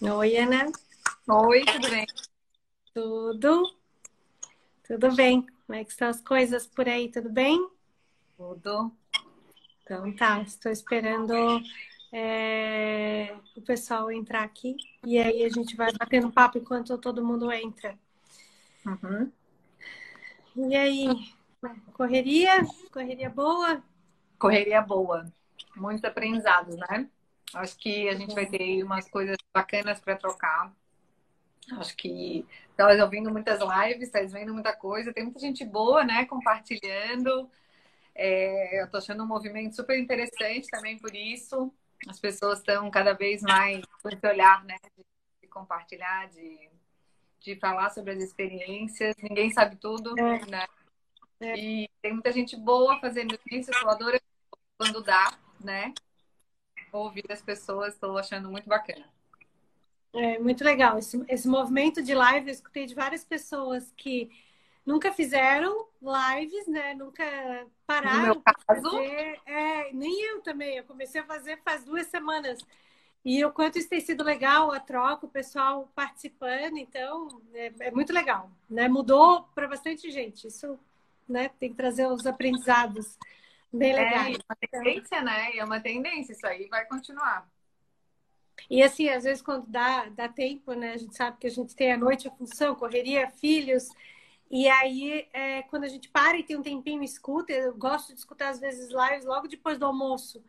Oi, Ana. Oi, tudo bem? Tudo? Tudo bem. Como é que estão as coisas por aí? Tudo bem? Tudo. Então tá, estou esperando é, o pessoal entrar aqui e aí a gente vai batendo papo enquanto todo mundo entra. Uhum. E aí, correria? Correria boa? Correria boa. Muitos aprendizados, né? Acho que a gente vai ter umas coisas bacanas para trocar. Acho que estás ouvindo muitas lives, estás vendo muita coisa, tem muita gente boa, né? Compartilhando. É, eu estou achando um movimento super interessante também por isso. As pessoas estão cada vez mais com esse olhar, né? De, compartilhar, de, de falar sobre as experiências. Ninguém sabe tudo, é. né? É. E tem muita gente boa fazendo isso. Eu adoro quando dá, né? Ouvir as pessoas, estou achando muito bacana. É muito legal. Esse, esse movimento de live, eu escutei de várias pessoas que nunca fizeram lives, né? Nunca pararam. No meu caso. Fazer. É, nem eu também. Eu comecei a fazer faz duas semanas. E o quanto isso tem sido legal, a troca, o pessoal participando, então é, é muito legal, né? Mudou para bastante gente. Isso, né? Tem que trazer os aprendizados. Bem legal. É uma tendência, né? É uma tendência, isso aí vai continuar. E assim, às vezes quando dá, dá tempo, né? A gente sabe que a gente tem a noite a função, correria, filhos. E aí, é, quando a gente para e tem um tempinho escuta, eu gosto de escutar às vezes lives logo depois do almoço.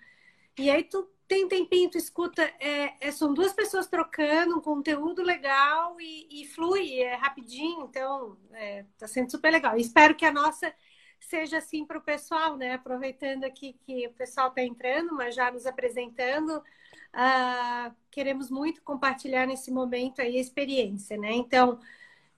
E aí tu tem um tempinho, tu escuta, é, é, são duas pessoas trocando um conteúdo legal e, e flui, é rapidinho, então é, tá sendo super legal. E espero que a nossa seja assim para o pessoal, né? Aproveitando aqui que o pessoal está entrando, mas já nos apresentando, uh, queremos muito compartilhar nesse momento aí a experiência, né? Então,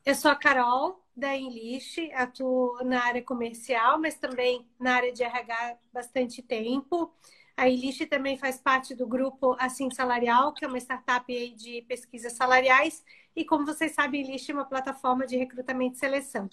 eu sou a Carol da Enlist, atuo na área comercial, mas também na área de RH há bastante tempo. A Enlist também faz parte do grupo Assim Salarial, que é uma startup de pesquisas salariais. E como vocês sabem, Enlist é uma plataforma de recrutamento e seleção.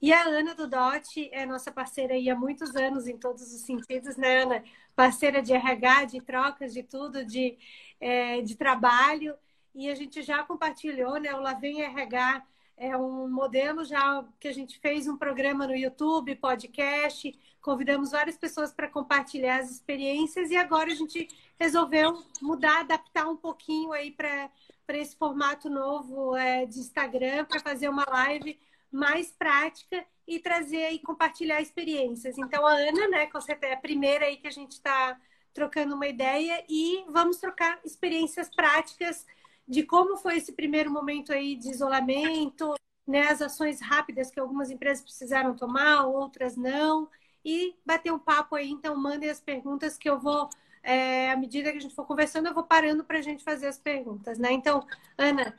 E a Ana do DOT é nossa parceira aí há muitos anos, em todos os sentidos, né, Ana? Parceira de RH, de trocas, de tudo, de, é, de trabalho. E a gente já compartilhou, né? O Lavem RH é um modelo já que a gente fez um programa no YouTube, podcast, convidamos várias pessoas para compartilhar as experiências e agora a gente resolveu mudar, adaptar um pouquinho aí para esse formato novo é, de Instagram, para fazer uma live mais prática e trazer e compartilhar experiências. Então, a Ana, né, com certeza é a primeira aí que a gente está trocando uma ideia e vamos trocar experiências práticas de como foi esse primeiro momento aí de isolamento, né, as ações rápidas que algumas empresas precisaram tomar, outras não, e bater um papo aí. Então, mandem as perguntas que eu vou, é, à medida que a gente for conversando, eu vou parando para a gente fazer as perguntas, né? Então, Ana,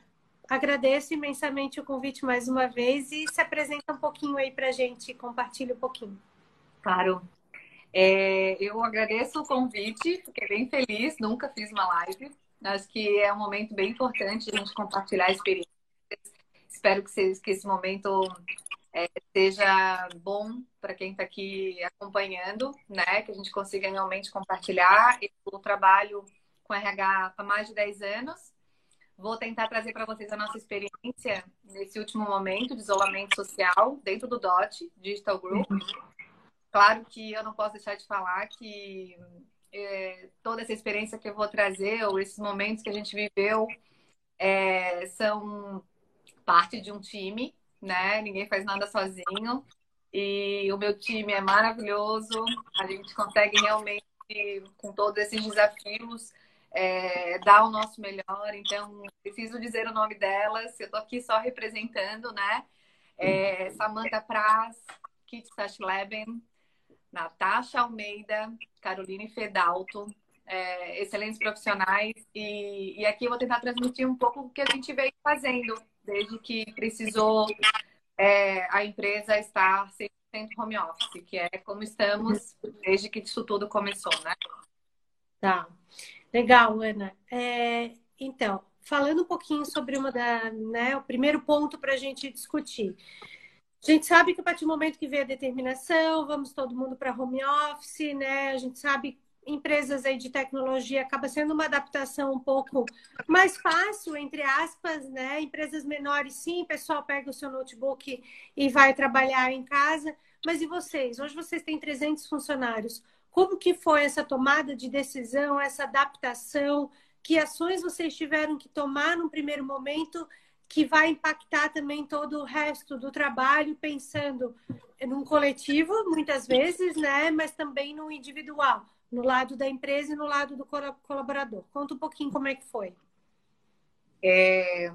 Agradeço imensamente o convite mais uma vez e se apresenta um pouquinho aí para a gente, compartilha um pouquinho. Claro. É, eu agradeço o convite, fiquei bem feliz, nunca fiz uma live. Acho que é um momento bem importante a gente compartilhar experiências. Espero que, que esse momento é, seja bom para quem está aqui acompanhando, né? Que a gente consiga realmente compartilhar. Eu trabalho com RH há mais de 10 anos Vou tentar trazer para vocês a nossa experiência nesse último momento de isolamento social dentro do DOT, Digital Group. Uhum. Claro que eu não posso deixar de falar que é, toda essa experiência que eu vou trazer, ou esses momentos que a gente viveu, é, são parte de um time, né? Ninguém faz nada sozinho. E o meu time é maravilhoso. A gente consegue realmente, com todos esses desafios, é, dar o nosso melhor. Então, preciso dizer o nome delas. Eu estou aqui só representando, né? É, Samantha Praz, Kit Sachleben, Natasha Almeida, Caroline Fedalto, é, excelentes profissionais. E, e aqui eu vou tentar transmitir um pouco o que a gente veio fazendo desde que precisou é, a empresa estar 100% home office, que é como estamos desde que isso tudo começou, né? Tá. Legal, Ana. É, então, falando um pouquinho sobre uma da, né, o primeiro ponto para a gente discutir. A gente sabe que a partir do momento que vem a determinação, vamos todo mundo para home office, né? A gente sabe empresas aí de tecnologia acaba sendo uma adaptação um pouco mais fácil, entre aspas, né? Empresas menores, sim, o pessoal pega o seu notebook e vai trabalhar em casa. Mas e vocês? Hoje vocês têm 300 funcionários. Como que foi essa tomada de decisão, essa adaptação? Que ações vocês tiveram que tomar num primeiro momento que vai impactar também todo o resto do trabalho, pensando num coletivo, muitas vezes, né? Mas também no individual no lado da empresa e no lado do colaborador. Conta um pouquinho como é que foi. É,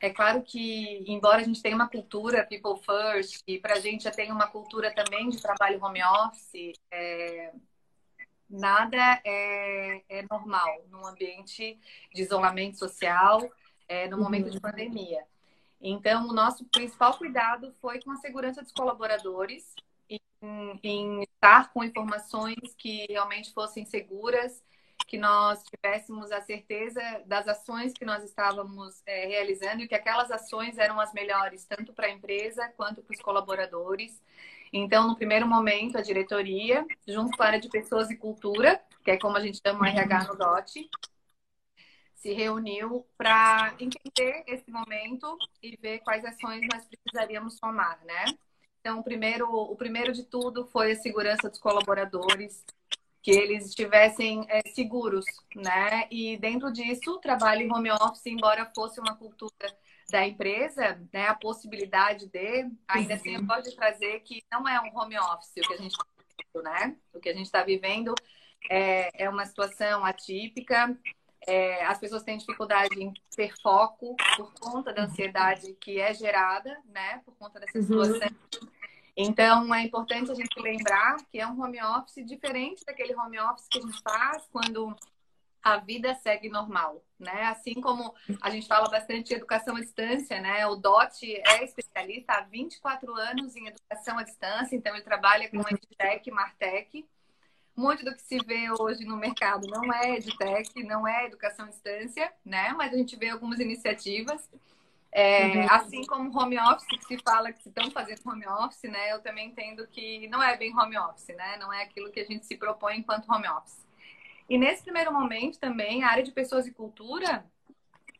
é claro que, embora a gente tenha uma cultura people first, e para a gente já tem uma cultura também de trabalho home office, é, nada é, é, normal num ambiente de isolamento social, é, no momento uhum. de pandemia. Então, o nosso principal cuidado foi com a segurança dos colaboradores, em, em estar com informações que realmente fossem seguras, que nós tivéssemos a certeza das ações que nós estávamos é, realizando e que aquelas ações eram as melhores, tanto para a empresa quanto para os colaboradores. Então, no primeiro momento, a diretoria, junto com a área de pessoas e cultura, que é como a gente chama o RH no DOT, se reuniu para entender esse momento e ver quais ações nós precisaríamos tomar, né? Então, o primeiro, o primeiro de tudo foi a segurança dos colaboradores, que eles estivessem é, seguros, né? E dentro disso, trabalho em home office, embora fosse uma cultura da empresa, né, a possibilidade de, ainda assim, eu posso trazer que não é um home office o que a gente está vivendo, né? O que a gente está vivendo é, é uma situação atípica, é, as pessoas têm dificuldade em ter foco por conta da ansiedade que é gerada, né, por conta dessa uhum. situação. Uhum. Então, é importante a gente lembrar que é um home office diferente daquele home office que a gente faz quando a vida segue normal, né? Assim como a gente fala bastante de educação à distância, né? O DOT é especialista há 24 anos em educação à distância, então ele trabalha com EdTech, Martech. Muito do que se vê hoje no mercado não é EdTech, não é educação à distância, né? Mas a gente vê algumas iniciativas. É, uhum. Assim como home office, que se fala que estão fazendo home office, né? Eu também entendo que não é bem home office, né? Não é aquilo que a gente se propõe enquanto home office. E nesse primeiro momento também, a área de pessoas e cultura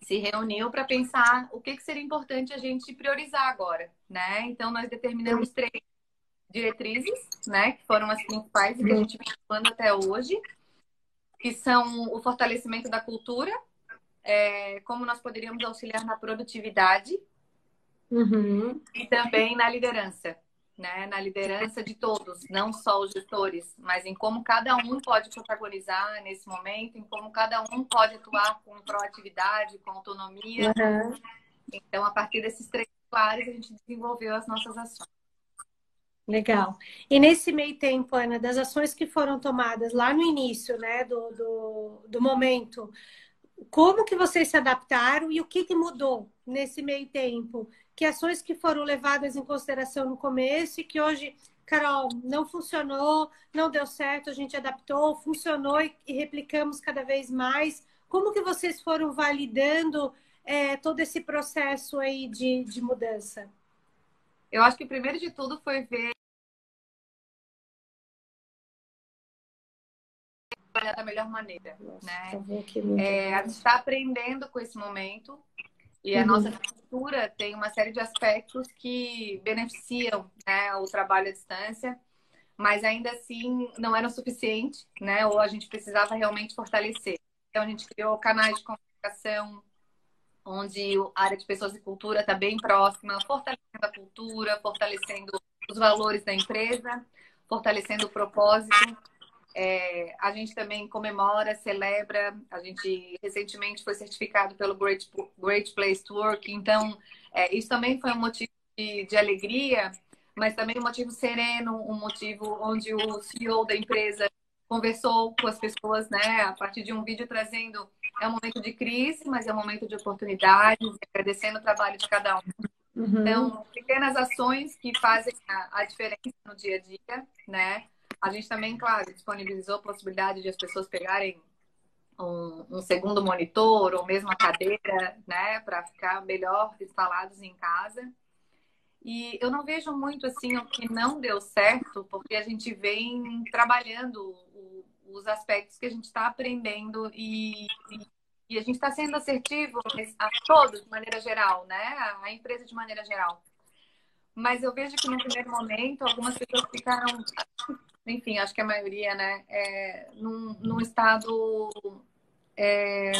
se reuniu para pensar o que, que seria importante a gente priorizar agora, né? Então, nós determinamos três diretrizes, né? Que foram as principais e que a gente vem falando até hoje, que são o fortalecimento da cultura, é, como nós poderíamos auxiliar na produtividade uhum. e também na liderança, né? Na liderança de todos, não só os gestores, mas em como cada um pode protagonizar nesse momento, em como cada um pode atuar com proatividade, com autonomia. Uhum. Então, a partir desses três pilares, a gente desenvolveu as nossas ações. Legal. E nesse meio tempo, Ana, das ações que foram tomadas lá no início, né, do, do, do momento, como que vocês se adaptaram e o que, que mudou nesse meio tempo? Que ações que foram levadas em consideração no começo e que hoje, Carol, não funcionou, não deu certo, a gente adaptou, funcionou e, e replicamos cada vez mais. Como que vocês foram validando é, todo esse processo aí de, de mudança? Eu acho que o primeiro de tudo foi ver trabalhar da melhor maneira, Nossa, né? É, a gente está aprendendo com esse momento e a uhum. nossa cultura tem uma série de aspectos que beneficiam né, o trabalho à distância, mas ainda assim não era o suficiente, né? Ou a gente precisava realmente fortalecer. Então a gente criou canais de comunicação onde a área de pessoas e cultura está bem próxima, fortalecendo a cultura, fortalecendo os valores da empresa, fortalecendo o propósito é, a gente também comemora, celebra. A gente recentemente foi certificado pelo Great, Great Place to Work. Então, é, isso também foi um motivo de, de, alegria, mas também um motivo sereno, um motivo onde o CEO da empresa conversou com as pessoas, né, a partir de um vídeo trazendo é um momento de crise, mas é um momento de oportunidades, agradecendo o trabalho de cada um. Uhum. Então, pequenas ações que fazem a, a diferença no dia a dia, né? A gente também, claro, disponibilizou a possibilidade de as pessoas pegarem um, um segundo monitor ou mesmo a cadeira, né, para ficar melhor instalados em casa. E eu não vejo muito assim o que não deu certo, porque a gente vem trabalhando o, os aspectos que a gente está aprendendo e, e, a gente está sendo assertivo a todos de maneira geral, né? A empresa de maneira geral. Mas eu vejo que no primeiro momento algumas pessoas ficaram, enfim, acho que a maioria, né, é, num, num estado é,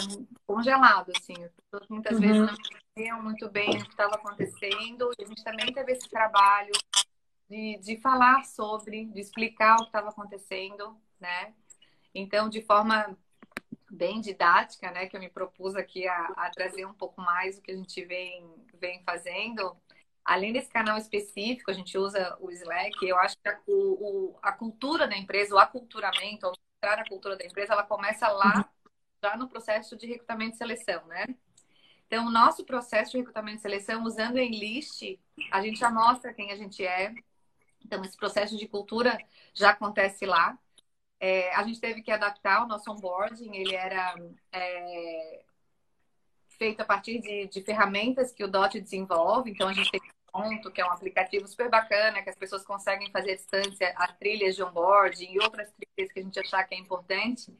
congelado, assim. As pessoas muitas uhum. vezes não entendiam muito bem o que estava acontecendo. E a gente também teve esse trabalho de, de falar sobre, de explicar o que estava acontecendo, né? Então, de forma bem didática, né, que eu me propus aqui a, a trazer um pouco mais o que a gente vem, vem fazendo, além desse canal específico, a gente usa o Slack, eu acho que a, o, a cultura da empresa, o aculturamento, ao entrar na cultura da empresa, ela começa lá, já no processo de recrutamento e seleção, né? Então, o nosso processo de recrutamento e seleção, usando o Enlist, a gente já mostra quem a gente é, então, esse processo de cultura já acontece lá. É, a gente teve que adaptar o nosso onboarding, ele era é, feito a partir de, de, ferramentas que o DOT desenvolve. Então, a gente tem Ponto, que é um aplicativo super bacana, que as pessoas conseguem fazer à distância as trilhas de onboarding e outras trilhas que a gente achar que é importante.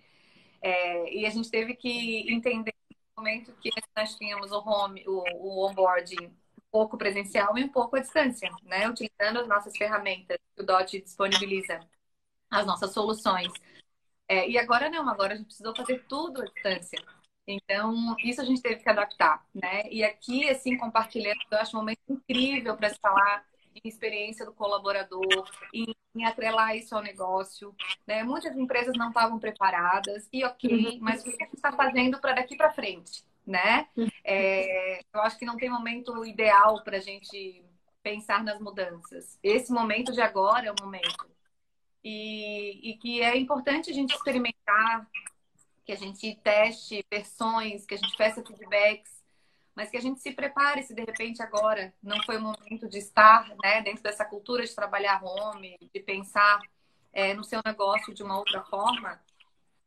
É, e a gente teve que entender no momento que nós tínhamos o home, o, o onboarding pouco presencial e um pouco à distância, né? Utilizando as nossas ferramentas que o DOT disponibiliza, as nossas soluções. É, e agora não, agora a gente precisou fazer tudo à distância. Então, isso a gente teve que adaptar, né? E aqui, assim, compartilhando, eu acho um momento incrível para se falar em experiência do colaborador, em, em, atrelar isso ao negócio. Né? Muitas empresas não estavam preparadas, e ok, uhum. mas o que a gente está fazendo para daqui para frente? né? É, eu acho que não tem momento ideal para a gente pensar nas mudanças. Esse momento de agora é o momento. E, e que é importante a gente experimentar, que a gente teste versões, que a gente peça feedbacks, mas que a gente se prepare se de repente agora não foi o momento de estar né, dentro dessa cultura de trabalhar home, de pensar é, no seu negócio de uma outra forma,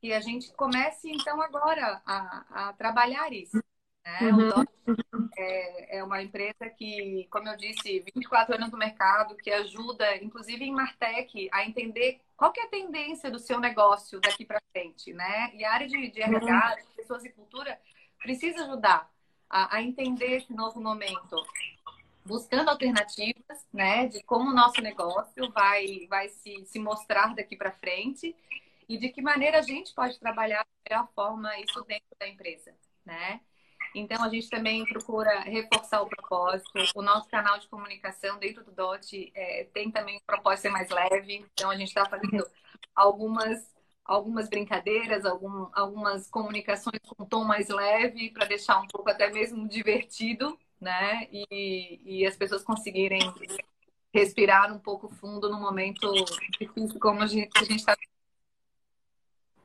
que a gente comece, então, agora a, a trabalhar isso. Né? Uhum. É, é, uma empresa que, como eu disse, 24 anos no mercado, que ajuda, inclusive em Martech, a entender qual é a tendência do seu negócio daqui para frente, né? E a área de, de RH, de pessoas e cultura, precisa ajudar a, a entender esse novo momento buscando alternativas, né, de como o nosso negócio vai, vai se, se mostrar daqui para frente e de que maneira a gente pode trabalhar da melhor forma isso dentro da empresa, né? Então, a gente também procura reforçar o propósito. O nosso canal de comunicação dentro do DOT é, tem também o propósito mais leve. Então, a gente está fazendo algumas, algumas brincadeiras, algum, algumas comunicações com tom mais leve para deixar um pouco até mesmo divertido, né? E, e as pessoas conseguirem respirar um pouco fundo no momento difícil como a gente está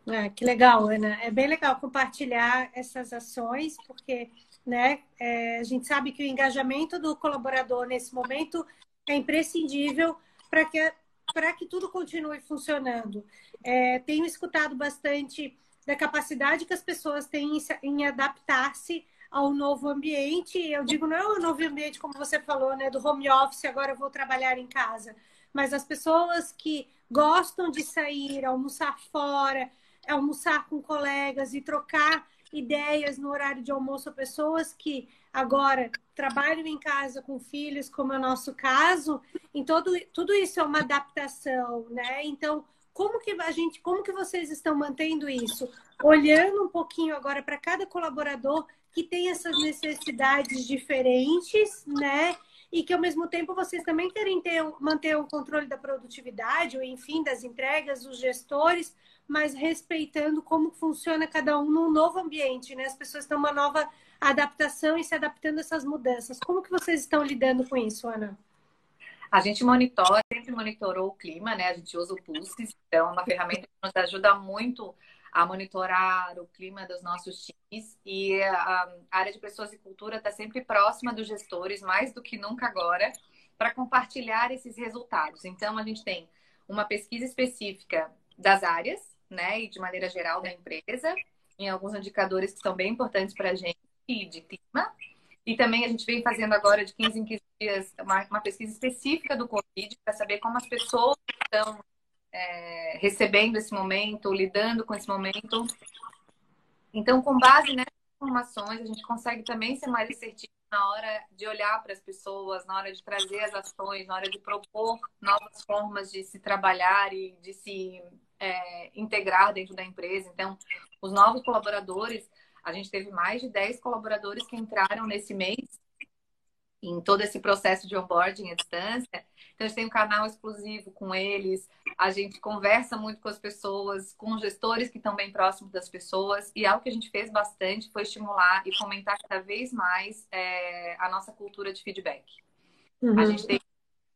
ah, que legal, Ana. É bem legal compartilhar essas ações, porque né, é, a gente sabe que o engajamento do colaborador nesse momento é imprescindível para que, para que tudo continue funcionando. É, tenho escutado bastante da capacidade que as pessoas têm em adaptar-se ao novo ambiente. Eu digo, não é o novo ambiente, como você falou, né, do home office, agora eu vou trabalhar em casa. Mas as pessoas que gostam de sair, almoçar fora, almoçar com colegas e trocar ideias no horário de almoço a pessoas que agora trabalham em casa com filhos, como é o nosso caso, em todo, tudo isso é uma adaptação, né? Então, como que a gente, como que vocês estão mantendo isso? Olhando um pouquinho agora para cada colaborador que tem essas necessidades diferentes, né? E que ao mesmo tempo vocês também querem ter, manter o controle da produtividade, ou enfim, das entregas, os gestores, mas respeitando como funciona cada um num novo ambiente, né? As pessoas estão uma nova adaptação e se adaptando a essas mudanças. Como que vocês estão lidando com isso, Ana? A gente monitora, sempre monitorou o clima, né? A gente usa o Pulse, então é uma ferramenta que nos ajuda muito a monitorar o clima dos nossos times e a área de pessoas e cultura está sempre próxima dos gestores, mais do que nunca agora, para compartilhar esses resultados. Então, a gente tem uma pesquisa específica das áreas, né, e de maneira geral da empresa, em alguns indicadores que são bem importantes para a gente de clima. E também a gente vem fazendo agora de 15 em 15 dias uma, uma pesquisa específica do Covid para saber como as pessoas estão é, recebendo esse momento, lidando com esse momento. Então, com base nessas informações, a gente consegue também ser mais assertivo na hora de olhar para as pessoas, na hora de trazer as ações, na hora de propor novas formas de se trabalhar e de se é, integrar dentro da empresa. Então, os novos colaboradores, a gente teve mais de 10 colaboradores que entraram nesse mês em todo esse processo de onboarding à distância. Então, a gente tem um canal exclusivo com eles, a gente conversa muito com as pessoas, com os gestores que estão bem próximos das pessoas, e algo que a gente fez bastante foi estimular e fomentar cada vez mais é, a nossa cultura de feedback. Uhum. A gente tem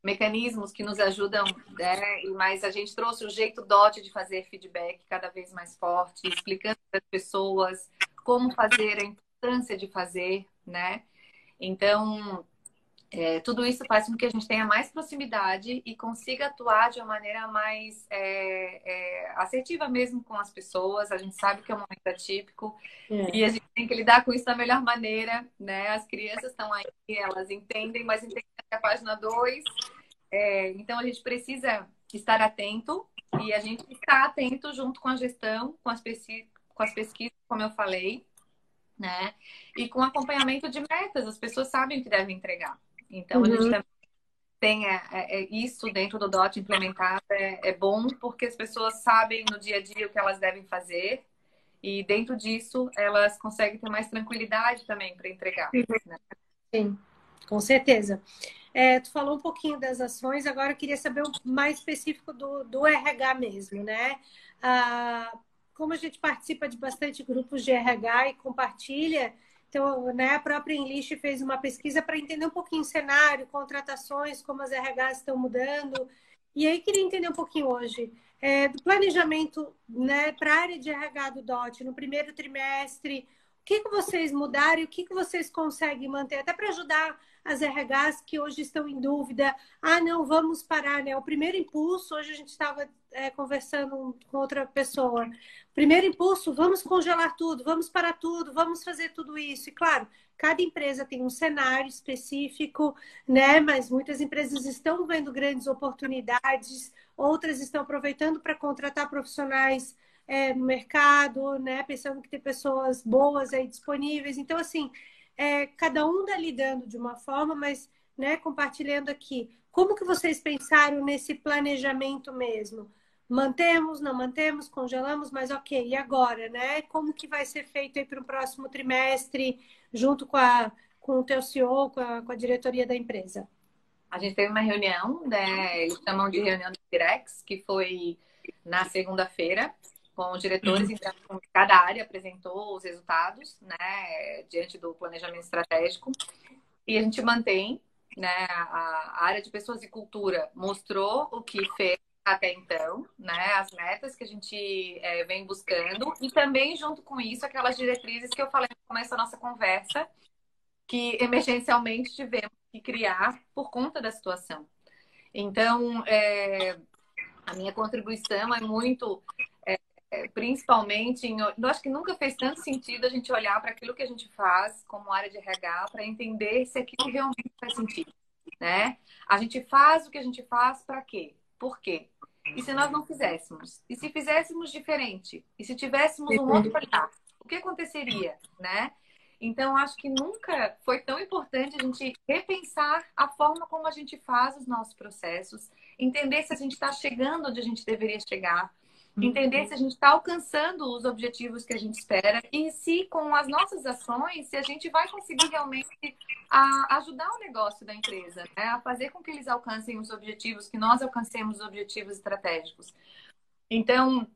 mecanismos que nos ajudam, né? mas a gente trouxe o jeito DOT de fazer feedback cada vez mais forte, explicando para as pessoas como fazer, a importância de fazer, né? Então, é, tudo isso faz com que a gente tenha mais proximidade e consiga atuar de uma maneira mais é, é, assertiva mesmo com as pessoas. A gente sabe que é um momento atípico é. e a gente tem que lidar com isso da melhor maneira, né? As crianças estão aí, elas entendem, mas entendem a página 2. É, então a gente precisa estar atento e a gente está atento junto com a gestão, com as, pesquisas, com as pesquisas, como eu falei, né? E com acompanhamento de metas, as pessoas sabem o que devem entregar. Então, uhum. a gente uhum. também tem é, é, é, isso dentro do DOT implementado, é, é, bom porque as pessoas sabem no dia a dia o que elas devem fazer e dentro disso elas conseguem ter mais tranquilidade também para entregar. Né? Sim, com certeza. É, tu falou um pouquinho das ações, agora eu queria saber mais específico do, do RH mesmo, né? Ah, como a gente participa de bastante grupos de RH e compartilha, então, né, a própria Enlist fez uma pesquisa para entender um pouquinho o cenário, contratações, como as RHs estão mudando. E aí, queria entender um pouquinho hoje é, do planejamento né, para a área de RH do DOT no primeiro trimestre. O que, que vocês mudaram e o que, que vocês conseguem manter, até para ajudar as RHs que hoje estão em dúvida. Ah, não, vamos parar, né? O primeiro impulso, hoje a gente estava é, conversando com outra pessoa. Primeiro impulso, vamos congelar tudo, vamos parar tudo, vamos fazer tudo isso. E claro, cada empresa tem um cenário específico, né? Mas muitas empresas estão vendo grandes oportunidades, outras estão aproveitando para contratar profissionais é, no mercado, né? Pensando que tem pessoas boas aí disponíveis. Então, assim, é, cada um está lidando de uma forma, mas né, compartilhando aqui. Como que vocês pensaram nesse planejamento mesmo? Mantemos, não mantemos, congelamos, mas ok, e agora, né? Como que vai ser feito aí para o próximo trimestre, junto com, a, com o teu CEO, com a, com a diretoria da empresa? A gente teve uma reunião, né? Eles chamam de reunião de Direx, que foi na segunda-feira, com os diretores, uhum. então cada área apresentou os resultados, né, diante do planejamento estratégico, e a gente mantém, né, a área de pessoas e cultura mostrou o que fez até então, né, as metas que a gente é, vem buscando, e também junto com isso aquelas diretrizes que eu falei no começo da nossa conversa, que emergencialmente tivemos que criar por conta da situação. Então, é, a minha contribuição é muito principalmente, em, eu acho que nunca fez tanto sentido a gente olhar para aquilo que a gente faz como área de RH para entender se aquilo realmente faz sentido, né? A gente faz o que a gente faz para quê? Por quê? E se nós não fizéssemos? E se fizéssemos diferente? E se tivéssemos um outro olhar? O que aconteceria, né? Então, acho que nunca foi tão importante a gente repensar a forma como a gente faz os nossos processos, entender se a gente está chegando onde a gente deveria chegar, entender se a gente está alcançando os objetivos que a gente espera e se com as nossas ações, se a gente vai conseguir realmente ajudar o negócio da empresa, né? a fazer com que eles alcancem os objetivos, que nós alcancemos os objetivos estratégicos. Então,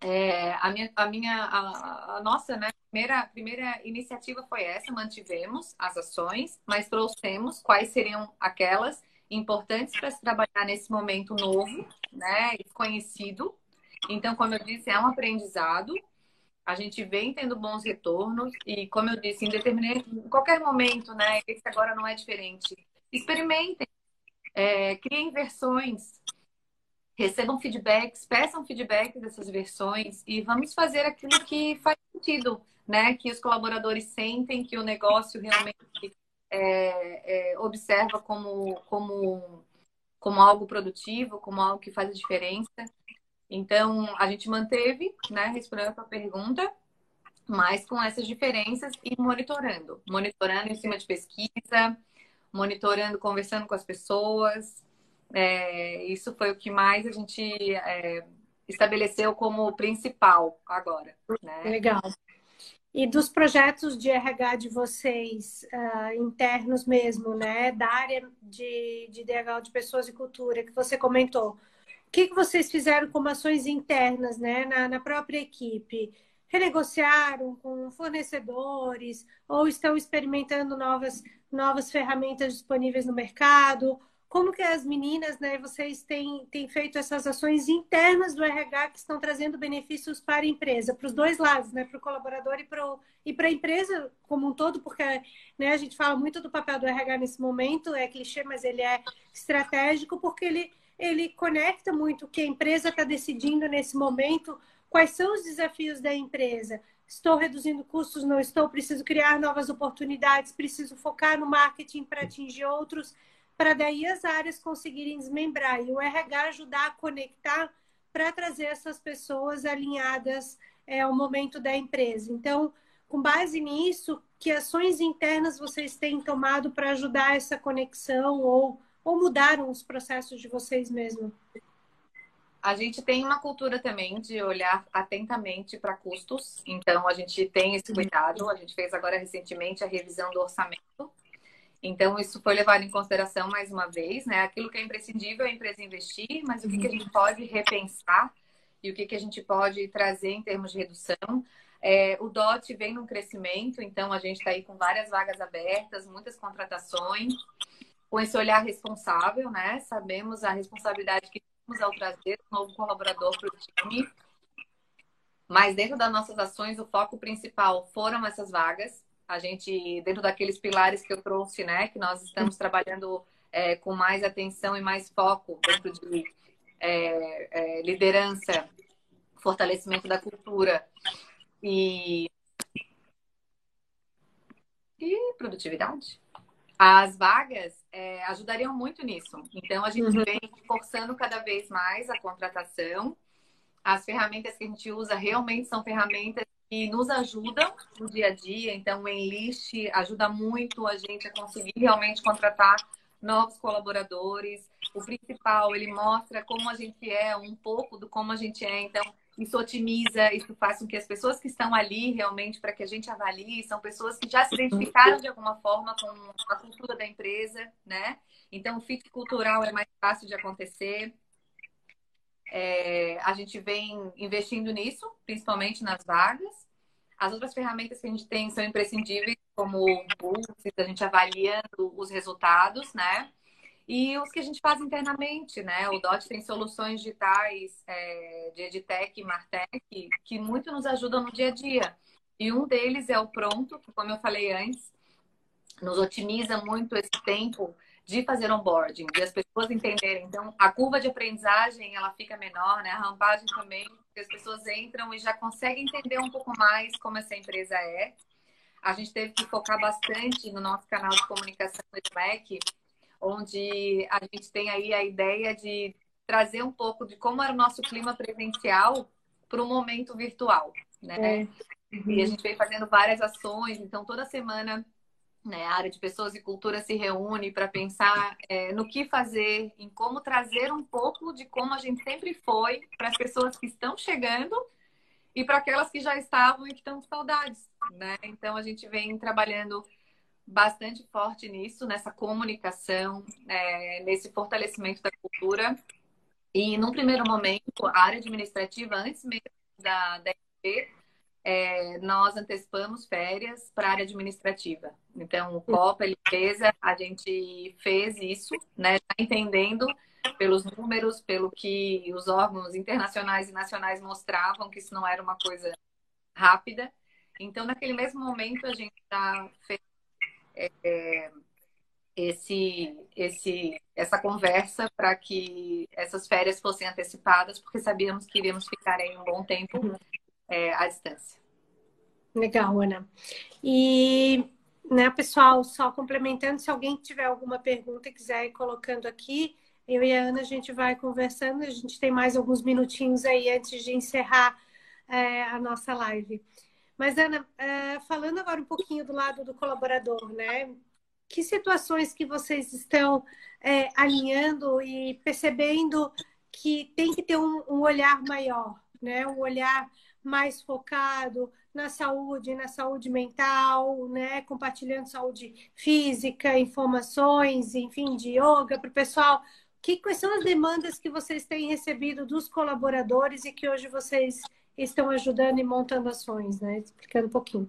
é, a minha, a, minha a, a, nossa né, primeira, primeira iniciativa foi essa, mantivemos as ações, mas trouxemos quais seriam aquelas importantes para se trabalhar nesse momento novo, né, desconhecido, então, como eu disse, é um aprendizado. A gente vem tendo bons retornos e, como eu disse, em determinado, em qualquer momento, né? Esse agora não é diferente. Experimentem, é, criem versões, recebam feedbacks, peçam feedback dessas versões e vamos fazer aquilo que faz sentido, né? Que os colaboradores sentem que o negócio realmente é, é, observa como, como, como algo produtivo, como algo que faz a diferença. Então, a gente manteve, né, respondendo a sua pergunta, mas com essas diferenças e monitorando. Monitorando em cima de pesquisa, monitorando, conversando com as pessoas. É, isso foi o que mais a gente é, estabeleceu como principal agora. Né? Legal. E dos projetos de RH de vocês, uh, internos mesmo, né? Da área de, de DH de pessoas e cultura, que você comentou. O que, que vocês fizeram como ações internas, né? Na, na própria equipe? Renegociaram com fornecedores ou estão experimentando novas, novas ferramentas disponíveis no mercado? como que as meninas, né, vocês têm, têm feito essas ações internas do RH que estão trazendo benefícios para a empresa, para os dois lados, né, para o colaborador e para, e a empresa como um todo, porque né, a gente fala muito do papel do RH nesse momento, é clichê, mas ele é estratégico, porque ele, ele conecta muito o que a empresa está decidindo nesse momento, quais são os desafios da empresa. Estou reduzindo custos, não estou, preciso criar novas oportunidades, preciso focar no marketing para atingir outros para daí as áreas conseguirem desmembrar e o RH ajudar a conectar para trazer essas pessoas alinhadas é, ao momento da empresa. Então, com base nisso, que ações internas vocês têm tomado para ajudar essa conexão ou, ou mudaram os processos de vocês mesmo? A gente tem uma cultura também de olhar atentamente para custos, então a gente tem esse cuidado. A gente fez agora recentemente a revisão do orçamento então, isso foi levado em consideração mais uma vez, né? Aquilo que é imprescindível é a empresa investir, mas o que, que a gente pode repensar e o que, que a gente pode trazer em termos de redução. É, o DOT vem num crescimento, então a gente está aí com várias vagas abertas, muitas contratações, com esse olhar responsável, né? Sabemos a responsabilidade que temos ao trazer um novo colaborador para o time. Mas dentro das nossas ações, o foco principal foram essas vagas a gente, dentro daqueles pilares que eu trouxe, né, que nós estamos trabalhando é, com mais atenção e mais foco dentro de é, é, liderança, fortalecimento da cultura e, e produtividade. As vagas é, ajudariam muito nisso. Então, a gente uhum. vem forçando cada vez mais a contratação. As ferramentas que a gente usa realmente são ferramentas que nos ajudam no dia a dia. Então, o Enlist ajuda muito a gente a conseguir realmente contratar novos colaboradores. O principal, ele mostra como a gente é, um pouco do como a gente é. Então, isso otimiza, isso faz com que as pessoas que estão ali realmente para que a gente avalie são pessoas que já se identificaram de alguma forma com a cultura da empresa, né? Então, o fit cultural é mais fácil de acontecer. É, a gente vem investindo nisso, principalmente nas vagas. As outras ferramentas que a gente tem são imprescindíveis, como o Pulse, a gente avaliando os resultados, né? E os que a gente faz internamente, né? O DOT tem soluções digitais é, de EdTech Martech que muito nos ajudam no dia a dia. E um deles é o Pronto, que, como eu falei antes, nos otimiza muito esse tempo de fazer onboarding, de as pessoas entenderem. Então, a curva de aprendizagem, ela fica menor, né? A rampagem também, porque as pessoas entram e já conseguem entender um pouco mais como essa empresa é. A gente teve que focar bastante no nosso canal de comunicação do Slack, onde a gente tem aí a ideia de trazer um pouco de como era o nosso clima presencial para o momento virtual, né? É. Uhum. E a gente vem fazendo várias ações, então toda semana né, a área de pessoas e cultura se reúne para pensar é, no que fazer, em como trazer um pouco de como a gente sempre foi para as pessoas que estão chegando e para aquelas que já estavam e que estão com saudades. Né? Então a gente vem trabalhando bastante forte nisso, nessa comunicação, é, nesse fortalecimento da cultura. E num primeiro momento, a área administrativa, antes mesmo da, da é, nós antecipamos férias para a área administrativa. Então, o COPA, limpeza, a gente fez isso, né, entendendo pelos números, pelo que os órgãos internacionais e nacionais mostravam que isso não era uma coisa rápida. Então, naquele mesmo momento, a gente já fez é esse, esse, essa conversa para que essas férias fossem antecipadas, porque sabíamos que iríamos ficar aí um bom tempo é, à distância. Legal, Ana. E, né, pessoal, só complementando, se alguém tiver alguma pergunta e quiser ir colocando aqui, Eu e a Ana, a gente vai conversando, a gente tem mais alguns minutinhos aí antes de encerrar é, a nossa live. Mas, Ana, é, falando agora um pouquinho do lado do colaborador, né? Que situações que vocês estão é, alinhando e percebendo que tem que ter um, um olhar maior, né? Um olhar mais focado na saúde, na saúde mental, né? Compartilhando saúde física, informações, enfim, de yoga para o pessoal. Que, quais são as demandas que vocês têm recebido dos colaboradores e que hoje vocês estão ajudando e montando ações, né? Explicando um pouquinho.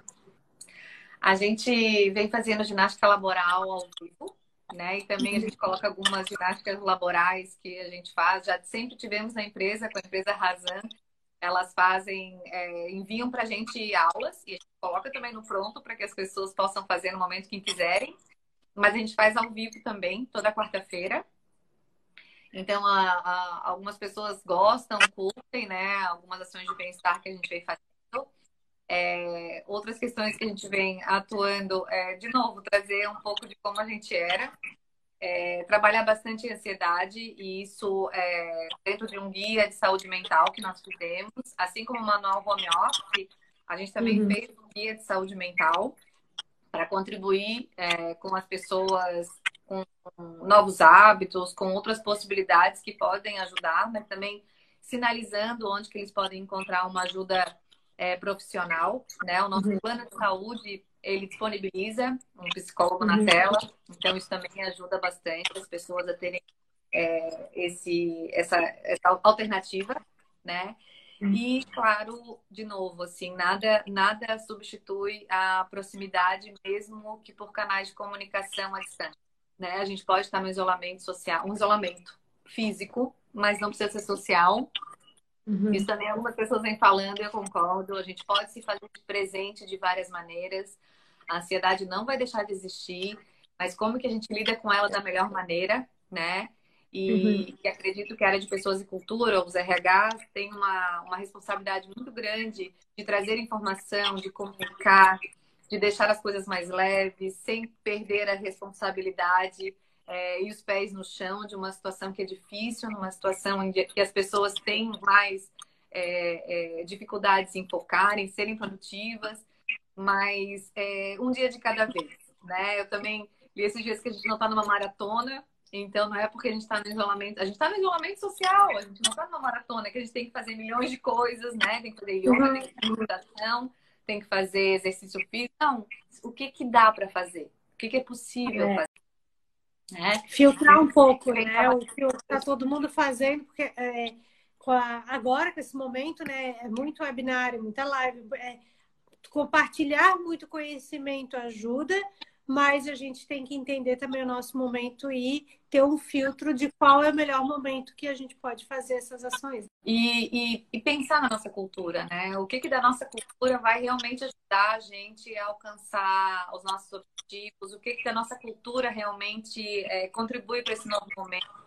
A gente vem fazendo ginástica laboral ao vivo, né? E também a gente coloca algumas ginásticas laborais que a gente faz. Já sempre tivemos na empresa, com a empresa Razan, elas fazem, é, enviam para a gente aulas e a gente coloca também no pronto para que as pessoas possam fazer no momento que quiserem. Mas a gente faz ao vivo também, toda quarta-feira. Então, a, a, algumas pessoas gostam, curtem, né? Algumas ações de bem-estar que a gente vem fazendo. É, outras questões que a gente vem atuando, é, de novo, trazer um pouco de como a gente era é, trabalhar bastante ansiedade e isso é, dentro de um guia de saúde mental que nós fizemos, assim como o manual home office, a gente também uhum. fez um guia de saúde mental para contribuir é, com as pessoas com novos hábitos, com outras possibilidades que podem ajudar, mas também sinalizando onde que eles podem encontrar uma ajuda é, profissional, né? O nosso uhum. plano de saúde ele disponibiliza um psicólogo na uhum. tela, então isso também ajuda bastante as pessoas a terem é, esse, essa, essa alternativa, né? Uhum. E, claro, de novo, assim, nada, nada substitui a proximidade, mesmo que por canais de comunicação à distância. Né? A gente pode estar no isolamento social, um isolamento físico, mas não precisa ser social. Uhum. Isso também algumas pessoas vêm falando, eu concordo. A gente pode se fazer presente de várias maneiras. A ansiedade não vai deixar de existir, mas como que a gente lida com ela da melhor maneira, né? E, uhum. e acredito que a área de pessoas e cultura, os RH, tem uma, uma responsabilidade muito grande de trazer informação, de comunicar, de deixar as coisas mais leves, sem perder a responsabilidade é, e os pés no chão de uma situação que é difícil, numa situação em que as pessoas têm mais é, é, dificuldades em focar, em serem produtivas mas é, um dia de cada vez, né? Eu também li esses dias que a gente não está numa maratona, então não é porque a gente está no isolamento, a gente está no isolamento social, a gente não está numa maratona, que a gente tem que fazer milhões de coisas, né? Tem que fazer yoga, uhum. tem que fazer meditação, tem que fazer exercício físico. Não, o que que dá para fazer? O que, que é possível é. fazer? Né? Filtrar um pouco, né? O que está todo mundo fazendo, porque é, com a, agora, com esse momento, né? É muito webinário, muita live. É, compartilhar muito conhecimento ajuda, mas a gente tem que entender também o nosso momento e ter um filtro de qual é o melhor momento que a gente pode fazer essas ações. E, e, e pensar na nossa cultura, né? O que, que da nossa cultura vai realmente ajudar a gente a alcançar os nossos objetivos? O que, que da nossa cultura realmente é, contribui para esse novo momento?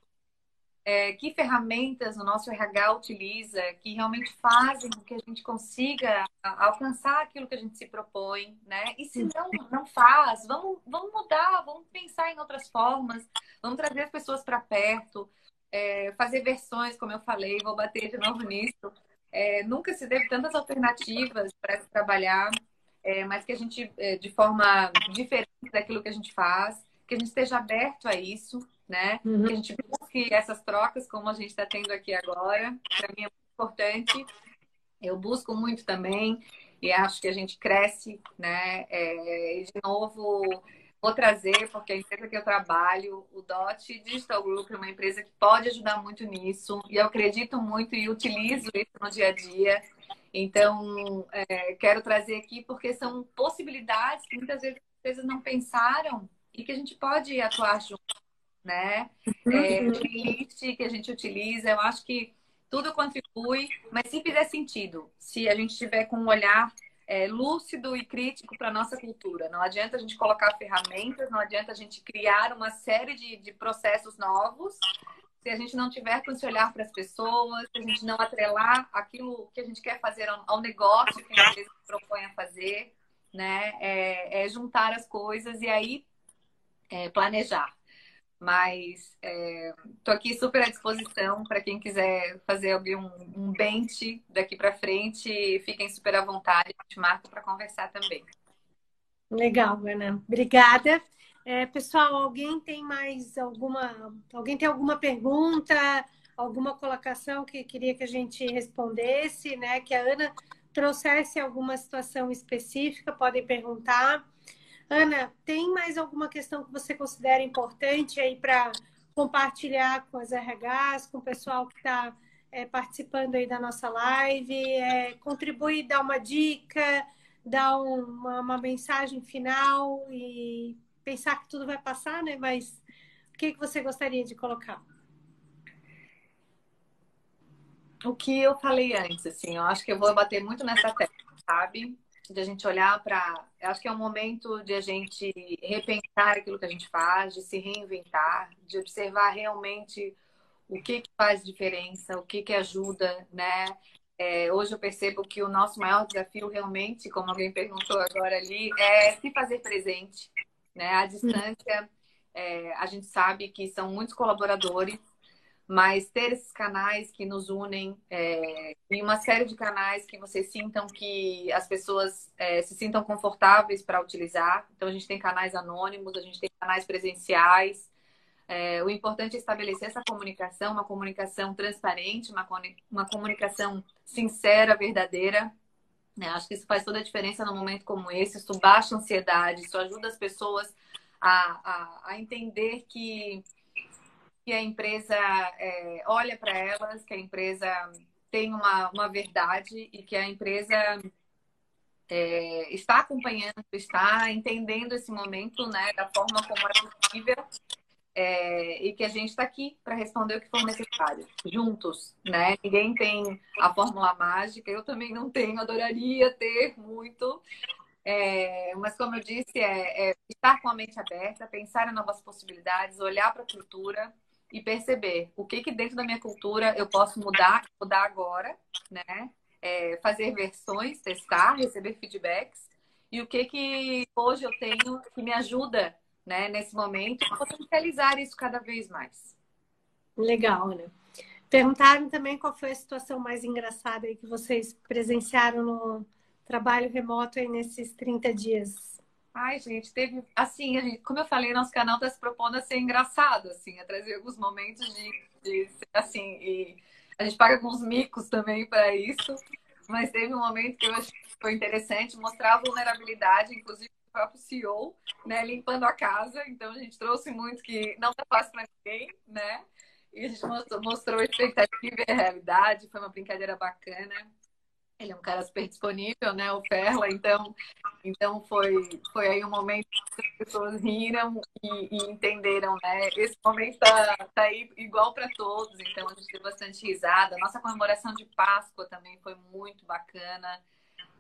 É, que ferramentas o nosso RH utiliza que realmente fazem com que a gente consiga alcançar aquilo que a gente se propõe, né? E se não, não faz, vamos, vamos mudar, vamos pensar em outras formas, vamos trazer as pessoas para perto, é, fazer versões, como eu falei, vou bater de novo nisso. É, nunca se teve tantas alternativas para trabalhar, é, mas que a gente, é, de forma diferente daquilo que a gente faz, que a gente esteja aberto a isso, né? Uhum. Que a gente busque essas trocas como a gente está tendo aqui agora. Para mim é muito importante. Eu busco muito também e acho que a gente cresce, né? É, e de novo vou trazer, porque a empresa que eu trabalho, o DOT Digital Group, é uma empresa que pode ajudar muito nisso, e eu acredito muito e utilizo isso no dia a dia. Então, é, quero trazer aqui porque são possibilidades que muitas vezes as empresas não pensaram e que a gente pode atuar junto né? É, uhum. playlist que a gente utiliza, eu acho que tudo contribui, mas se fizer sentido, se a gente estiver com um olhar é, lúcido e crítico para a nossa cultura. Não adianta a gente colocar ferramentas, não adianta a gente criar uma série de, de processos novos se a gente não tiver com esse olhar para as pessoas, se a gente não atrelar aquilo que a gente quer fazer ao, ao negócio que a empresa propõe a fazer, né? É, é juntar as coisas e aí é, planejar. Mas estou é, aqui super à disposição para quem quiser fazer algum, um bench daqui para frente. Fiquem super à vontade, a gente marca para conversar também. Legal, Ana. Obrigada. É, pessoal, alguém tem mais alguma. Alguém tem alguma pergunta, alguma colocação que queria que a gente respondesse, né? Que a Ana trouxesse alguma situação específica, podem perguntar. Ana, tem mais alguma questão que você considera importante aí para compartilhar com as RHs, com o pessoal que está é, participando aí da nossa live? É, contribuir, dar uma dica, dar uma, uma mensagem final e pensar que tudo vai passar, né? Mas o que, que você gostaria de colocar? O que eu falei antes, assim, eu acho que eu vou bater muito nessa tecla, sabe? De a gente olhar para. Acho que é um momento de a gente repensar aquilo que a gente faz, de se reinventar, de observar realmente o que, que faz diferença, o que, que ajuda, né? É, hoje eu percebo que o nosso maior desafio realmente, como alguém perguntou agora ali, é se fazer presente, né? A distância, é, a gente sabe que são muitos colaboradores, mas ter esses canais que nos unem é, e uma série de canais que vocês sintam que as pessoas é, se sintam confortáveis para utilizar. Então, a gente tem canais anônimos, a gente tem canais presenciais. É, o importante é estabelecer essa comunicação, uma comunicação transparente, uma, uma comunicação sincera, verdadeira, né? Acho que isso faz toda a diferença num momento como esse. Isso baixa a ansiedade, isso ajuda as pessoas a, a, a entender que, que a empresa é, olha para elas, que a empresa tem uma, uma verdade e que a empresa é, está acompanhando, está entendendo esse momento né, da forma como é possível é, e que a gente está aqui para responder o que for necessário, juntos, né? Ninguém tem a fórmula mágica, eu também não tenho, adoraria ter muito, é, mas como eu disse, é, é, estar com a mente aberta, pensar em novas possibilidades, olhar para a cultura e perceber o que que dentro da minha cultura eu posso mudar, mudar agora, né? É, fazer versões, testar, receber feedbacks e o que que hoje eu tenho que me ajuda né, nesse momento, potencializar isso cada vez mais. Legal, né? Perguntaram também qual foi a situação mais engraçada que vocês presenciaram no trabalho remoto aí nesses 30 dias. Ai, gente, teve. Assim, gente, como eu falei, nosso canal está se propondo a ser engraçado, assim, a trazer alguns momentos de, de assim, e a gente paga alguns micos também para isso. Mas teve um momento que eu achei que foi interessante mostrar a vulnerabilidade, inclusive próprio CEO, né, limpando a casa. Então a gente trouxe muito que não tá fácil para ninguém, né? E a gente mostrou, mostrou a expectativa e a realidade. Foi uma brincadeira bacana. Ele é um cara super disponível, né? O Ferla, então, então foi, foi aí um momento que as pessoas riram e, e entenderam, né? Esse momento tá, tá aí igual para todos, então a gente teve bastante risada. Nossa comemoração de Páscoa também foi muito bacana.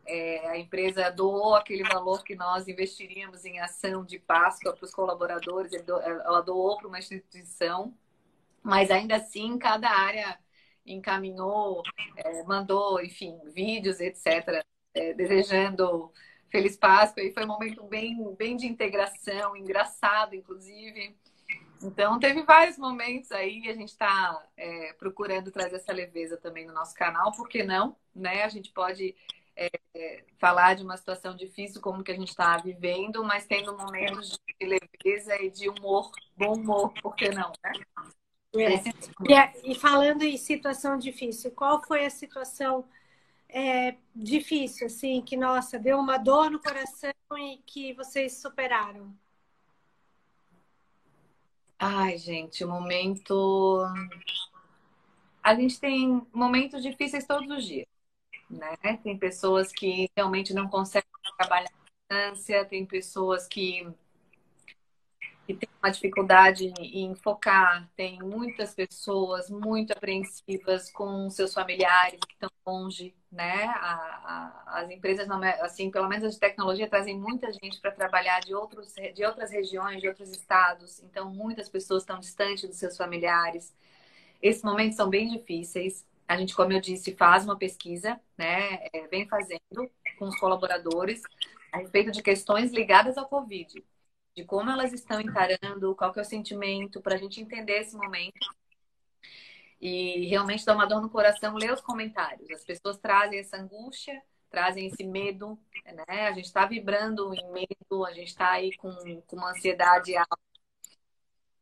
É, a empresa doou aquele valor que nós investiríamos em ação de Páscoa para os colaboradores, ela doou para uma instituição, mas ainda assim cada área encaminhou, é, mandou, enfim, vídeos, etc., é, desejando Feliz Páscoa, e foi um momento bem, bem de integração, engraçado, inclusive. Então, teve vários momentos aí, a gente está é, procurando trazer essa leveza também no nosso canal, por que não? Né? A gente pode é, falar de uma situação difícil como que a gente está vivendo, mas tendo momentos de leveza e de humor, bom humor, por que não, né? É. E, falando em situação difícil, qual foi a situação é, difícil, assim, que, nossa, deu uma dor no coração e que vocês superaram? Ai, gente, o momento. A gente tem momentos difíceis todos os dias né? Tem pessoas que realmente não conseguem trabalhar à distância, tem pessoas que, que têm uma dificuldade em focar, tem muitas pessoas muito apreensivas com seus familiares que estão longe, né? A, a, as empresas, é, assim, pelo menos as de tecnologia, trazem muita gente para trabalhar de, outros, de outras regiões, de outros estados, então muitas pessoas estão distantes dos seus familiares. Esses momentos são bem difíceis a gente, como eu disse, faz uma pesquisa, né? É, vem fazendo com os colaboradores a respeito de questões ligadas ao Covid. De como elas estão encarando, qual que é o sentimento, para a gente entender esse momento. E realmente dá uma dor no coração ler os comentários. As pessoas trazem essa angústia, trazem esse medo, né? A gente está vibrando em medo, a gente está aí com, com uma ansiedade alta.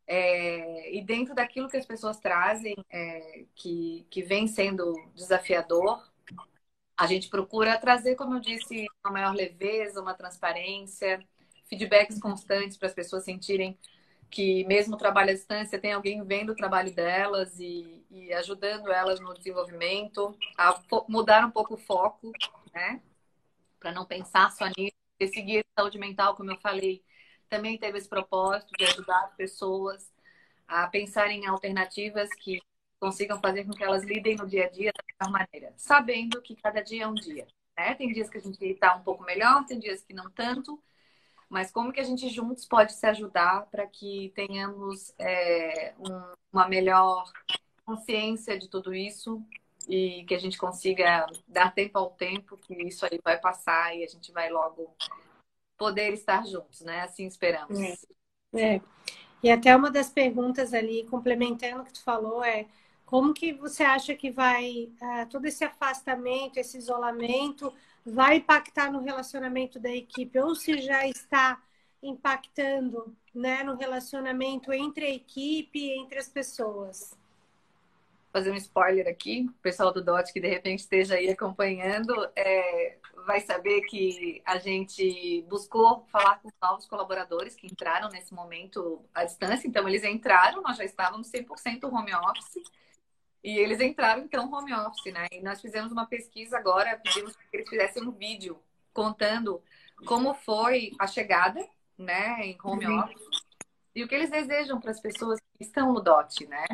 É, e dentro daquilo que as pessoas trazem, é, que, que vem sendo desafiador, a gente procura trazer, como eu disse, uma maior leveza, uma transparência, feedbacks constantes para as pessoas sentirem que mesmo trabalho à distância tem alguém vendo o trabalho delas e, e ajudando elas no desenvolvimento, a mudar um pouco o foco, né? Para não pensar só nisso, e seguir saúde mental, como eu falei, também teve esse propósito de ajudar as pessoas a pensar em alternativas que consigam fazer com que elas lidem no dia a dia da melhor maneira, sabendo que cada dia é um dia. Né? Tem dias que a gente está um pouco melhor, tem dias que não tanto, mas como que a gente juntos pode se ajudar para que tenhamos é, um, uma melhor consciência de tudo isso e que a gente consiga dar tempo ao tempo, que isso aí vai passar e a gente vai logo poder estar juntos, né? Assim esperamos. É. é. E até uma das perguntas ali, complementando o que tu falou, é como que você acha que vai uh, todo esse afastamento, esse isolamento vai impactar no relacionamento da equipe? Ou se já está impactando né, no relacionamento entre a equipe e entre as pessoas? Fazer um spoiler aqui, o pessoal do DOT que de repente esteja aí acompanhando é, vai saber que a gente buscou falar com novos colaboradores que entraram nesse momento à distância, então eles entraram, nós já estávamos 100% home office e eles entraram, então, home office, né? E nós fizemos uma pesquisa agora, pedimos que eles fizessem um vídeo contando como foi a chegada, né, em home uhum. office, e o que eles desejam para as pessoas que estão no DOT, né?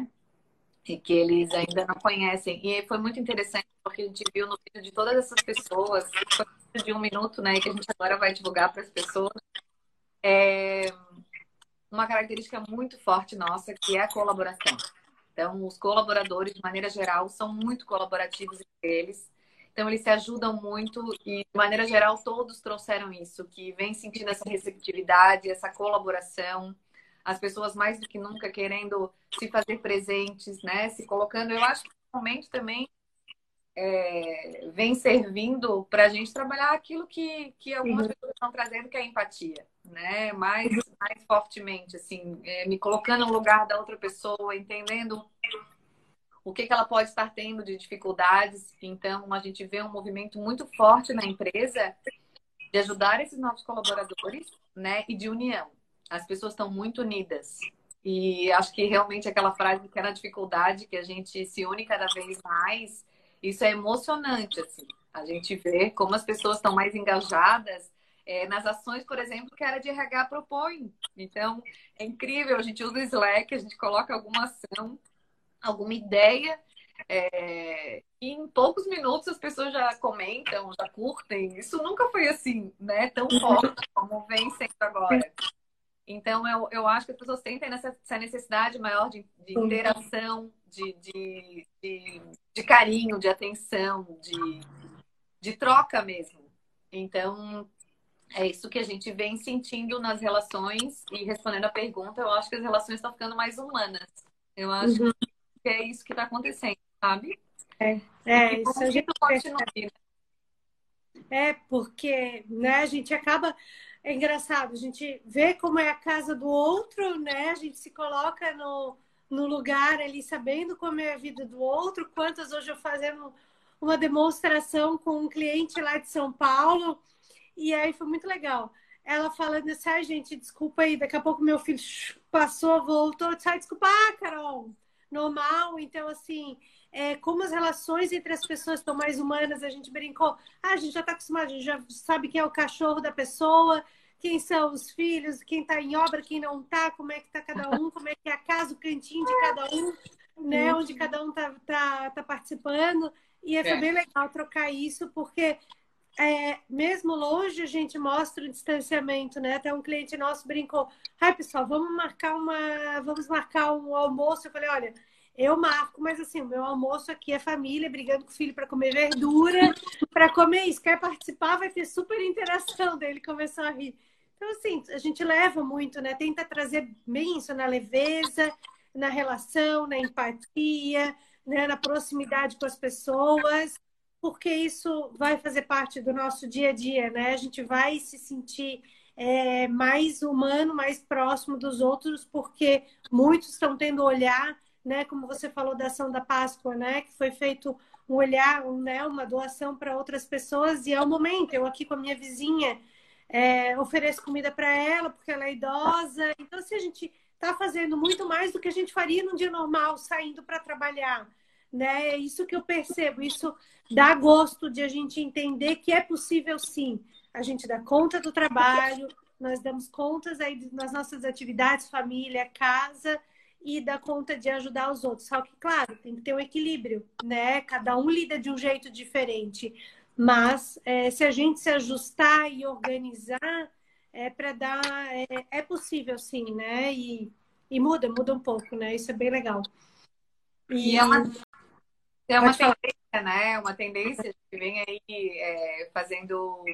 E que eles ainda não conhecem. E foi muito interessante, porque a gente viu no vídeo de todas essas pessoas, de um minuto, né, que a gente agora vai divulgar para as pessoas. É uma característica muito forte nossa, que é a colaboração. Então, os colaboradores, de maneira geral, são muito colaborativos entre eles. Então, eles se ajudam muito e, de maneira geral, todos trouxeram isso, que vem sentindo essa receptividade, essa colaboração, as pessoas mais do que nunca querendo se fazer presentes, né? Se colocando. Eu acho que no momento também é, vem servindo para a gente trabalhar aquilo que, que algumas uhum. pessoas estão trazendo, que é a empatia, né? Mais, mais fortemente, assim, é, me colocando no lugar da outra pessoa, entendendo o que, que ela pode estar tendo de dificuldades. Então, a gente vê um movimento muito forte na empresa de ajudar esses novos colaboradores, né? E de união. As pessoas estão muito unidas. E acho que realmente aquela frase que era dificuldade, que a gente se une cada vez mais, isso é emocionante, assim. A gente vê como as pessoas estão mais engajadas é, nas ações, por exemplo, que a área de RH propõe. Então, é incrível, a gente usa o Slack, a gente coloca alguma ação, alguma ideia, é, e em poucos minutos as pessoas já comentam, já curtem. Isso nunca foi assim, né? Tão forte como vem sendo agora. Então, eu, eu acho que as pessoas sentem essa, essa necessidade maior de, de interação, de, de, de, de, carinho, de atenção, de, de troca mesmo. Então, é isso que a gente vem sentindo nas relações. E respondendo a pergunta, eu acho que as relações estão ficando mais humanas. Eu acho uhum. que é isso que está acontecendo, sabe? É, é isso a gente continue. É, porque né, a gente acaba é engraçado, a gente vê como é a casa do outro, né? A gente se coloca no, no lugar ali, sabendo como é a vida do outro. Quantas hoje eu fazendo uma demonstração com um cliente lá de São Paulo, e aí foi muito legal. Ela falando assim, ah, gente, desculpa aí, daqui a pouco meu filho passou, voltou, ah, desculpa, ah, Carol, normal. Então, assim, é, como as relações entre as pessoas estão mais humanas, a gente brincou, ah, a gente já está acostumado, a gente já sabe quem é o cachorro da pessoa, quem são os filhos, quem está em obra, quem não está, como é que está cada um, como é que é a casa, o cantinho de cada um, né? Onde cada um está tá, tá participando. E é, é. bem legal trocar isso, porque é, mesmo longe a gente mostra o distanciamento, né? Até um cliente nosso brincou, ai pessoal, vamos marcar uma, vamos marcar um almoço. Eu falei, olha, eu marco, mas assim, o meu almoço aqui é família, brigando com o filho para comer verdura, para comer isso. Quer participar, vai ter super interação dele. Começou a rir. Então, assim, a gente leva muito, né? Tenta trazer bem isso na leveza, na relação, na empatia, né? na proximidade com as pessoas, porque isso vai fazer parte do nosso dia a dia, né? A gente vai se sentir é, mais humano, mais próximo dos outros, porque muitos estão tendo olhar, né? Como você falou da ação da Páscoa, né? Que foi feito um olhar, né? Uma doação para outras pessoas e é o momento. Eu aqui com a minha vizinha é, ofereço comida para ela porque ela é idosa. Então, se a gente está fazendo muito mais do que a gente faria num dia normal, saindo para trabalhar, né? É isso que eu percebo. Isso dá gosto de a gente entender que é possível sim. A gente dá conta do trabalho, nós damos contas aí nas nossas atividades, família, casa e dá conta de ajudar os outros. Só que, claro, tem que ter um equilíbrio, né? Cada um lida de um jeito diferente. Mas é, se a gente se ajustar e organizar, é para dar. É, é, possível, sim, né? E, e muda, muda um pouco, né? Isso é bem legal. E, e é uma, é uma tendência, né? Uma tendência que vem aí é, fazendo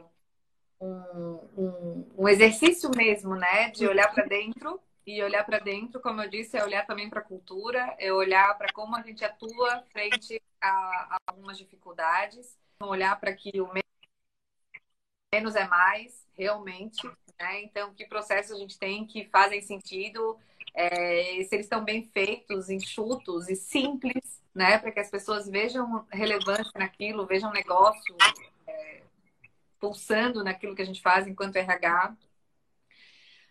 um, um, um, exercício mesmo, né? De olhar para dentro. E olhar para dentro, como eu disse, é olhar também para a cultura, é olhar para como a gente atua frente a, a algumas dificuldades olhar para que o menos é mais, realmente. Né? Então, que processos a gente tem que fazem sentido, é, se eles estão bem feitos, enxutos e simples, né? Para que as pessoas vejam relevância naquilo, vejam negócio é, pulsando naquilo que a gente faz enquanto RH.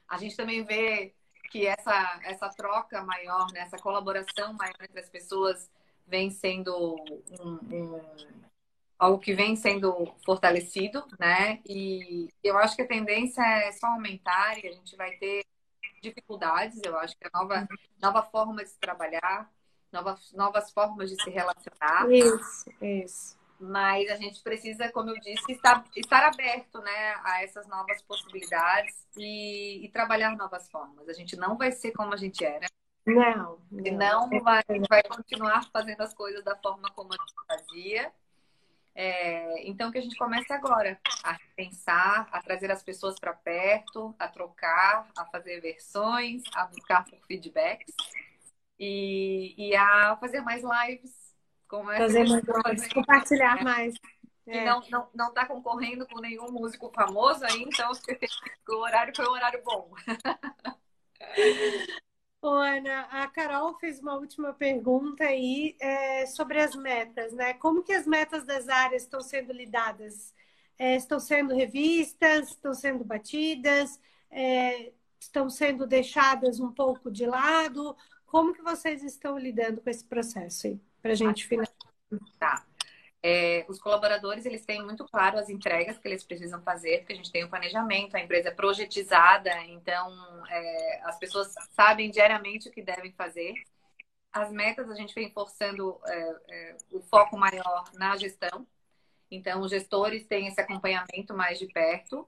A gente também vê que essa, essa troca maior, né? essa colaboração maior entre as pessoas vem sendo um, um algo que vem sendo fortalecido, né? E eu acho que a tendência é só aumentar e a gente vai ter dificuldades. Eu acho que a nova, nova forma de se trabalhar, novas, novas formas de se relacionar. Isso, isso. Mas a gente precisa, como eu disse, estar, estar aberto né, a essas novas possibilidades e, e trabalhar novas formas. A gente não vai ser como a gente era. Não. Não, não vai, vai continuar fazendo as coisas da forma como a gente fazia é, então, que a gente comece agora a pensar, a trazer as pessoas para perto, a trocar, a fazer versões, a buscar por feedbacks e, e a fazer mais lives. Fazer mais lives, compartilhar é. mais. É. E não, não, não tá concorrendo com nenhum músico famoso aí, então o horário foi um horário bom. Ô, Ana, a Carol fez uma última pergunta aí é, sobre as metas, né? Como que as metas das áreas estão sendo lidadas? É, estão sendo revistas? Estão sendo batidas? É, estão sendo deixadas um pouco de lado? Como que vocês estão lidando com esse processo aí? Para a gente finalizar. Tá. É, os colaboradores eles têm muito claro as entregas que eles precisam fazer, porque a gente tem o um planejamento, a empresa é projetizada, então é, as pessoas sabem diariamente o que devem fazer. As metas a gente vem forçando é, é o foco maior na gestão, então os gestores têm esse acompanhamento mais de perto.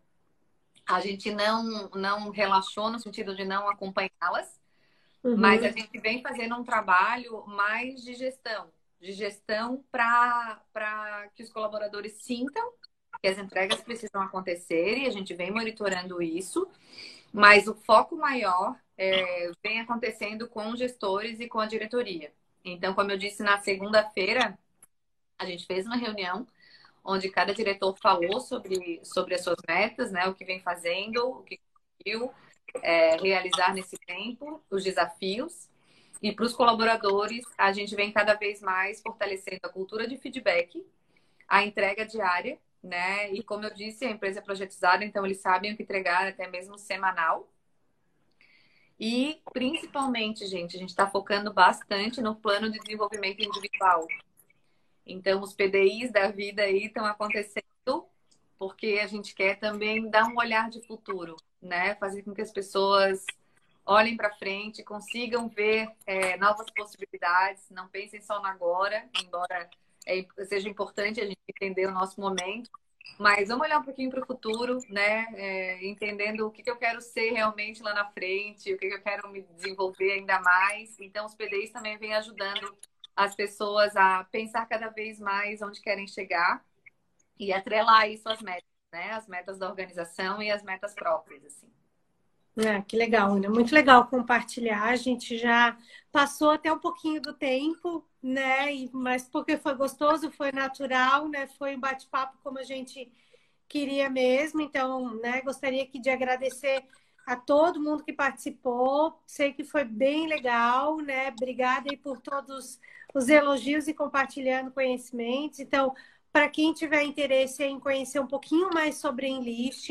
A gente não, não relaxou no sentido de não acompanhá-las, uhum. mas a gente vem fazendo um trabalho mais de gestão de gestão para que os colaboradores sintam que as entregas precisam acontecer e a gente vem monitorando isso, mas o foco maior é, vem acontecendo com gestores e com a diretoria. Então, como eu disse na segunda-feira, a gente fez uma reunião onde cada diretor falou sobre, sobre as suas metas, né, o que vem fazendo, o que conseguiu é, realizar nesse tempo, os desafios. E para os colaboradores, a gente vem cada vez mais fortalecendo a cultura de feedback, a entrega diária, né? E como eu disse, a empresa é projetizada, então eles sabem o que entregar até mesmo semanal. E principalmente, gente, a gente está focando bastante no plano de desenvolvimento individual. Então, os PDIs da vida aí estão acontecendo porque a gente quer também dar um olhar de futuro, né? Fazer com que as pessoas olhem para frente, consigam ver é, novas possibilidades, não pensem só no agora, embora é, seja importante a gente entender o nosso momento, mas vamos olhar um pouquinho para o futuro, né? É, entendendo o que, que, eu quero ser realmente lá na frente, o que, que eu quero me desenvolver ainda mais. Então, os PDIs também vêm ajudando as pessoas a pensar cada vez mais onde querem chegar e atrelar isso às metas né? As metas da organização e as metas próprias, assim. É, que legal, Ana. Muito legal compartilhar. A gente já passou até um pouquinho do tempo, né? Mas porque foi gostoso, foi natural, né? Foi um bate-papo como a gente queria mesmo. Então, né? Gostaria aqui de agradecer a todo mundo que participou. Sei que foi bem legal, né? Obrigada aí por todos os elogios e compartilhando conhecimentos. Então, para quem tiver interesse em conhecer um pouquinho mais sobre Enlist,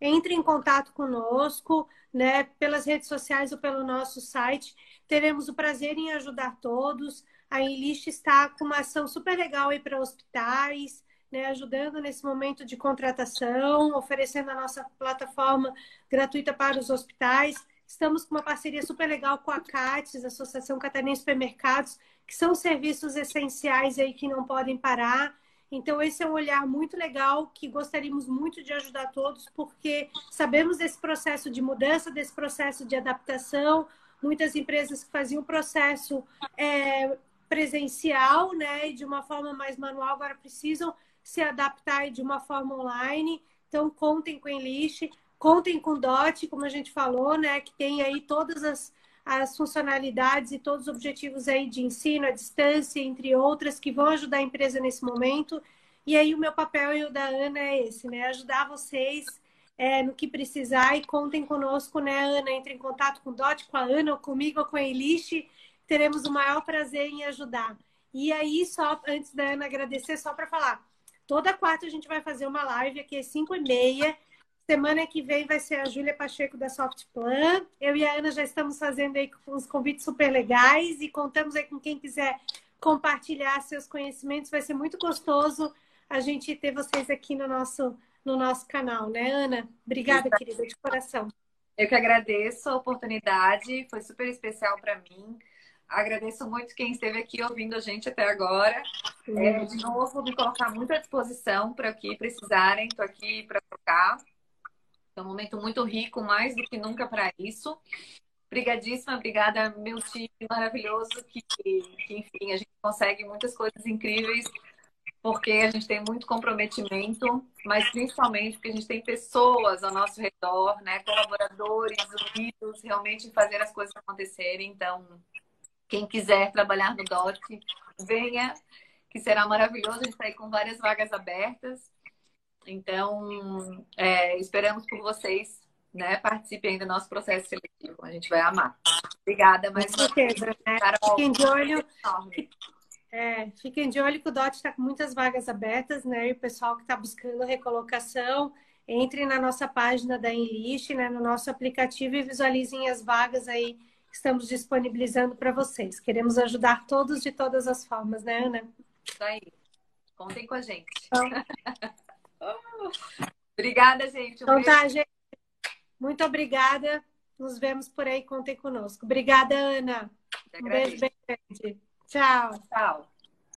entre em contato conosco, né, pelas redes sociais ou pelo nosso site. Teremos o prazer em ajudar todos. A Enlist está com uma ação super legal aí para hospitais, né, ajudando nesse momento de contratação, oferecendo a nossa plataforma gratuita para os hospitais. Estamos com uma parceria super legal com a CATES, Associação Catarinense Supermercados, que são serviços essenciais aí que não podem parar. Então, esse é um olhar muito legal que gostaríamos muito de ajudar todos, porque sabemos desse processo de mudança, desse processo de adaptação. Muitas empresas que faziam o processo é, presencial, né, e de uma forma mais manual, agora precisam se adaptar de uma forma online. Então, contem com a Enlist, contem com o DOT, como a gente falou, né, que tem aí todas as, as funcionalidades e todos os objetivos aí de ensino à distância, entre outras, que vão ajudar a empresa nesse momento. E aí o meu papel e o da Ana é esse, né? Ajudar vocês é, no que precisar e contem conosco, né, Ana? Entre em contato com o DOT, com a Ana, ou comigo, ou com a Elish. Teremos o maior prazer em ajudar. E aí, só antes da Ana agradecer, só para falar, toda quarta a gente vai fazer uma live aqui às 5 e meia Semana que vem vai ser a Júlia Pacheco da Softplan. Eu e a Ana já estamos fazendo aí uns convites super legais e contamos aí com quem quiser compartilhar seus conhecimentos. Vai ser muito gostoso a gente ter vocês aqui no nosso, no nosso canal, né, Ana? Obrigada, querida, de coração. Eu que agradeço a oportunidade, foi super especial para mim. Agradeço muito quem esteve aqui ouvindo a gente até agora. É, de novo, me colocar muito à disposição para o que precisarem. Estou aqui para trocar. É um momento muito rico, mais do que nunca para isso. Obrigadíssima, obrigada, meu time maravilhoso, que, que, enfim, a gente consegue muitas coisas incríveis, porque a gente tem muito comprometimento, mas principalmente porque a gente tem pessoas ao nosso redor, né, colaboradores unidos, realmente fazer as coisas acontecerem. Então, quem quiser trabalhar no DOT, venha, que será maravilhoso. A gente está aí com várias vagas abertas. Então, é, esperamos por vocês, né? Participem do nosso processo seletivo. A gente vai amar. Obrigada mais Com certeza, né? Fiquem de olho. É, fiquem de olho que o DOT está com muitas vagas abertas, né? E o pessoal que está buscando recolocação, entre na nossa página da Enlist, né? No nosso aplicativo e visualizem as vagas aí que estamos disponibilizando para vocês. Queremos ajudar todos de todas as formas, né, Ana? Isso aí. Contem com a gente. Então... Obrigada, gente. Um então beijo. tá, gente. Muito obrigada. Nos vemos por aí. Contem conosco. Obrigada, Ana. Um beijo bem grande. Tchau. Tchau.